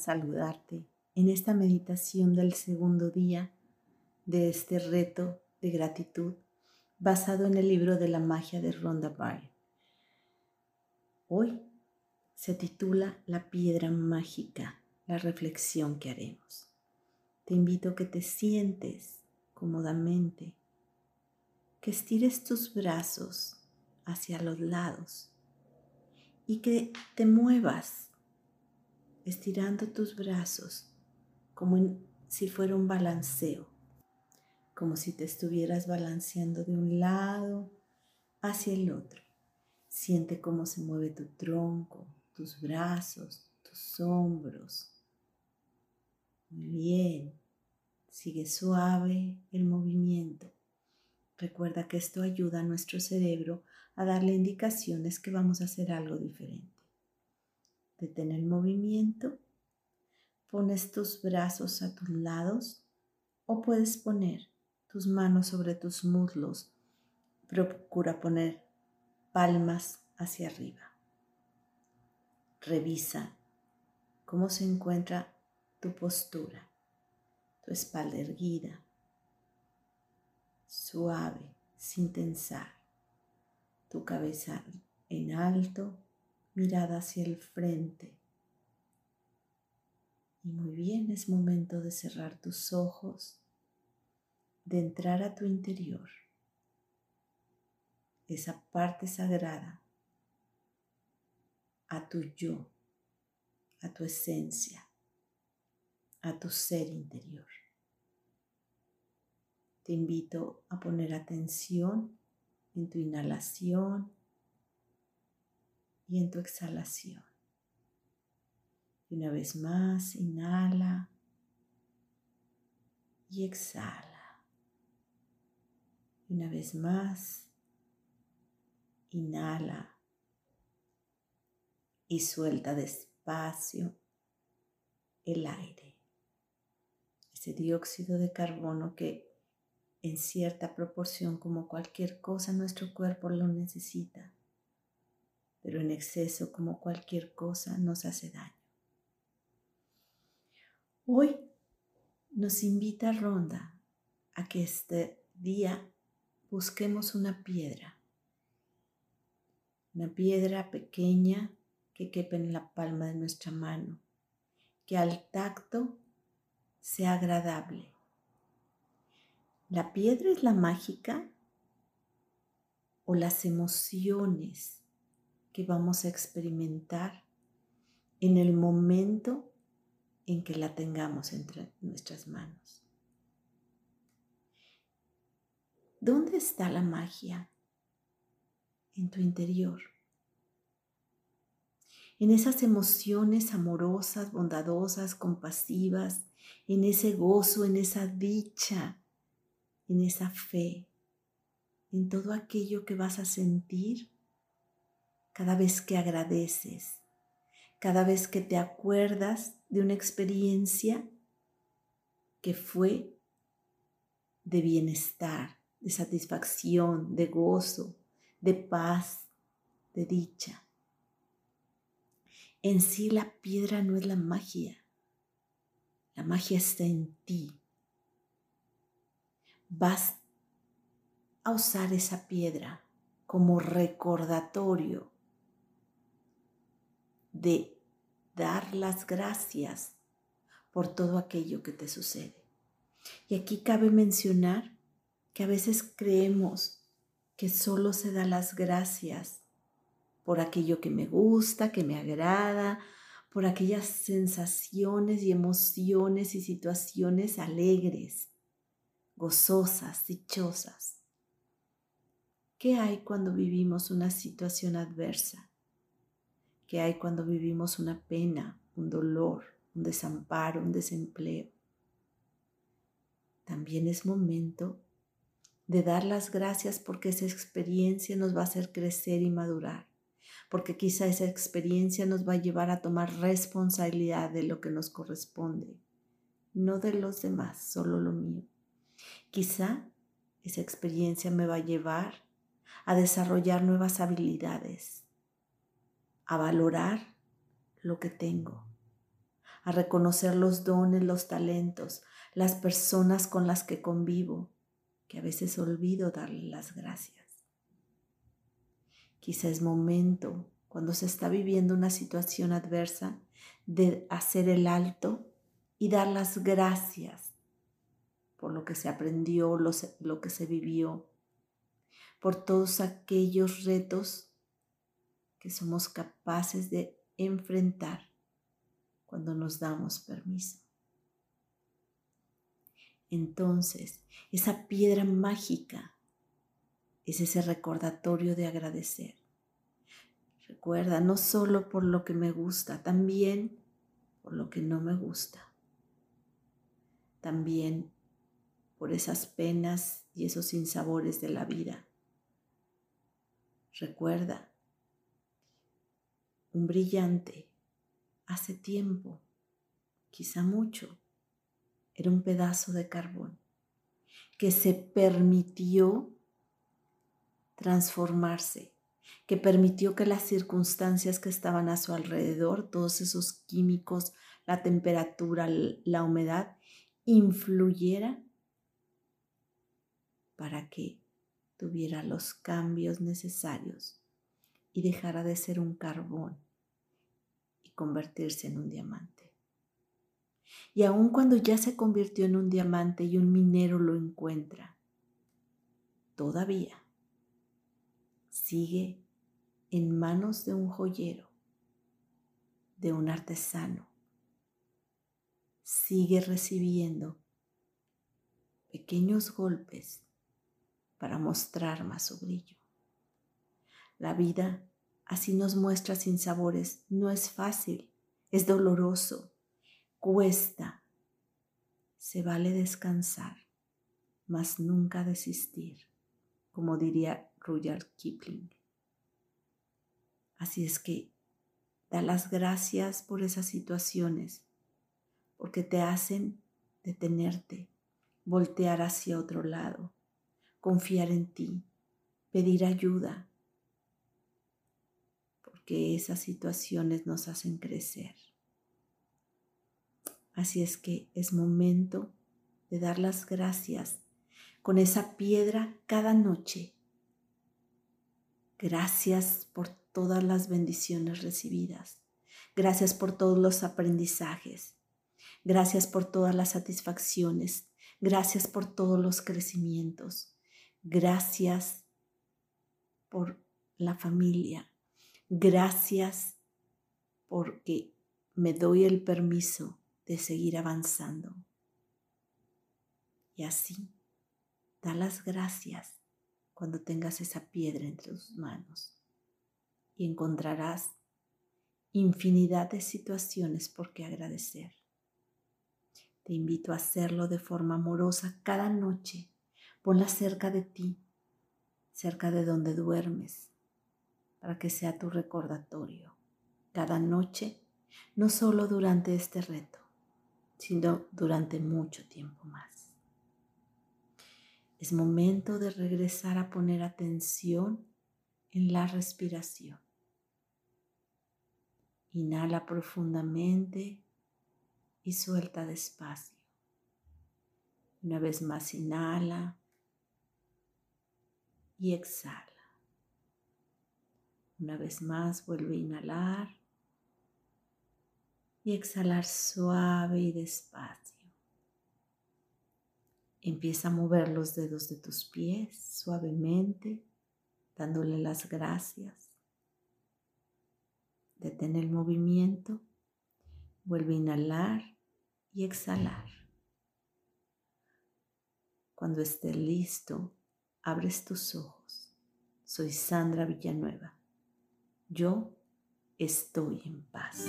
saludarte en esta meditación del segundo día de este reto de gratitud basado en el libro de la magia de Rhonda Byrne. Hoy se titula La piedra mágica, la reflexión que haremos. Te invito a que te sientes cómodamente, que estires tus brazos hacia los lados y que te muevas estirando tus brazos como si fuera un balanceo, como si te estuvieras balanceando de un lado hacia el otro. Siente cómo se mueve tu tronco, tus brazos, tus hombros. Muy bien. Sigue suave el movimiento. Recuerda que esto ayuda a nuestro cerebro a darle indicaciones que vamos a hacer algo diferente. Detén el movimiento, pones tus brazos a tus lados o puedes poner tus manos sobre tus muslos. Procura poner palmas hacia arriba. Revisa cómo se encuentra tu postura, tu espalda erguida, suave, sin tensar, tu cabeza en alto mirada hacia el frente. Y muy bien, es momento de cerrar tus ojos, de entrar a tu interior, esa parte sagrada, a tu yo, a tu esencia, a tu ser interior. Te invito a poner atención en tu inhalación y en tu exhalación. Y una vez más, inhala y exhala. Y una vez más, inhala y suelta despacio el aire. Ese dióxido de carbono que en cierta proporción, como cualquier cosa, nuestro cuerpo lo necesita pero en exceso como cualquier cosa nos hace daño. Hoy nos invita Ronda a que este día busquemos una piedra, una piedra pequeña que quepa en la palma de nuestra mano, que al tacto sea agradable. ¿La piedra es la mágica o las emociones vamos a experimentar en el momento en que la tengamos entre nuestras manos. ¿Dónde está la magia? En tu interior. En esas emociones amorosas, bondadosas, compasivas, en ese gozo, en esa dicha, en esa fe, en todo aquello que vas a sentir cada vez que agradeces, cada vez que te acuerdas de una experiencia que fue de bienestar, de satisfacción, de gozo, de paz, de dicha. En sí la piedra no es la magia, la magia está en ti. Vas a usar esa piedra como recordatorio de dar las gracias por todo aquello que te sucede. Y aquí cabe mencionar que a veces creemos que solo se da las gracias por aquello que me gusta, que me agrada, por aquellas sensaciones y emociones y situaciones alegres, gozosas, dichosas. ¿Qué hay cuando vivimos una situación adversa? Que hay cuando vivimos una pena, un dolor, un desamparo, un desempleo. También es momento de dar las gracias porque esa experiencia nos va a hacer crecer y madurar, porque quizá esa experiencia nos va a llevar a tomar responsabilidad de lo que nos corresponde, no de los demás, solo lo mío. Quizá esa experiencia me va a llevar a desarrollar nuevas habilidades, a valorar lo que tengo, a reconocer los dones, los talentos, las personas con las que convivo, que a veces olvido darle las gracias. Quizá es momento, cuando se está viviendo una situación adversa, de hacer el alto y dar las gracias por lo que se aprendió, lo, que se vivió, por todos aquellos retos que somos capaces de enfrentar cuando nos damos permiso. Entonces, esa piedra mágica es ese recordatorio de agradecer. Recuerda, no solo por lo que me gusta, también por lo que no me gusta. También por esas penas y esos sinsabores de la vida. Recuerda, un brillante hace tiempo, quizá mucho, era un pedazo de carbón que se permitió transformarse, que permitió que las circunstancias que estaban a su alrededor, todos esos químicos, la temperatura, la humedad, influyera para que tuviera los cambios necesarios y dejara de ser un carbón y convertirse en un diamante. Y aun cuando ya se convirtió en un diamante y un minero lo encuentra, todavía sigue en manos de un joyero, de un artesano. Sigue recibiendo pequeños golpes para mostrar más su brillo. La vida así nos muestra sin sabores. No es fácil, es doloroso, cuesta. Se vale descansar, mas nunca desistir, como diría Rudyard Kipling. Así es que da las gracias por esas situaciones, porque te hacen detenerte, voltear hacia otro lado, confiar en ti, pedir ayuda, porque esas situaciones nos hacen crecer. Así es que es momento de dar las gracias con esa piedra cada noche. Gracias por todas las bendiciones recibidas. Gracias por todos los aprendizajes. Gracias por todas las satisfacciones. Gracias por todos los crecimientos. Gracias por la familia. Gracias porque me doy el permiso de seguir avanzando. Y así, da las gracias cuando tengas esa piedra entre tus manos y encontrarás infinidad de situaciones por qué agradecer. Te invito a hacerlo de forma amorosa cada noche. Ponla cerca de ti, cerca de donde duermes, para que sea tu recordatorio cada noche, no solo durante este reto, sino durante mucho tiempo más. Es momento de regresar a poner atención en la respiración. Inhala profundamente y suelta despacio. Una vez más, inhala y exhala. Una vez más, vuelve a inhalar y exhalar suave y despacio. Empieza a mover los dedos de tus pies suavemente, dándole las gracias. Detén el movimiento, vuelve a inhalar y exhalar. Cuando estés listo, abres tus ojos. Soy Sandra Villanueva. Yo estoy en paz.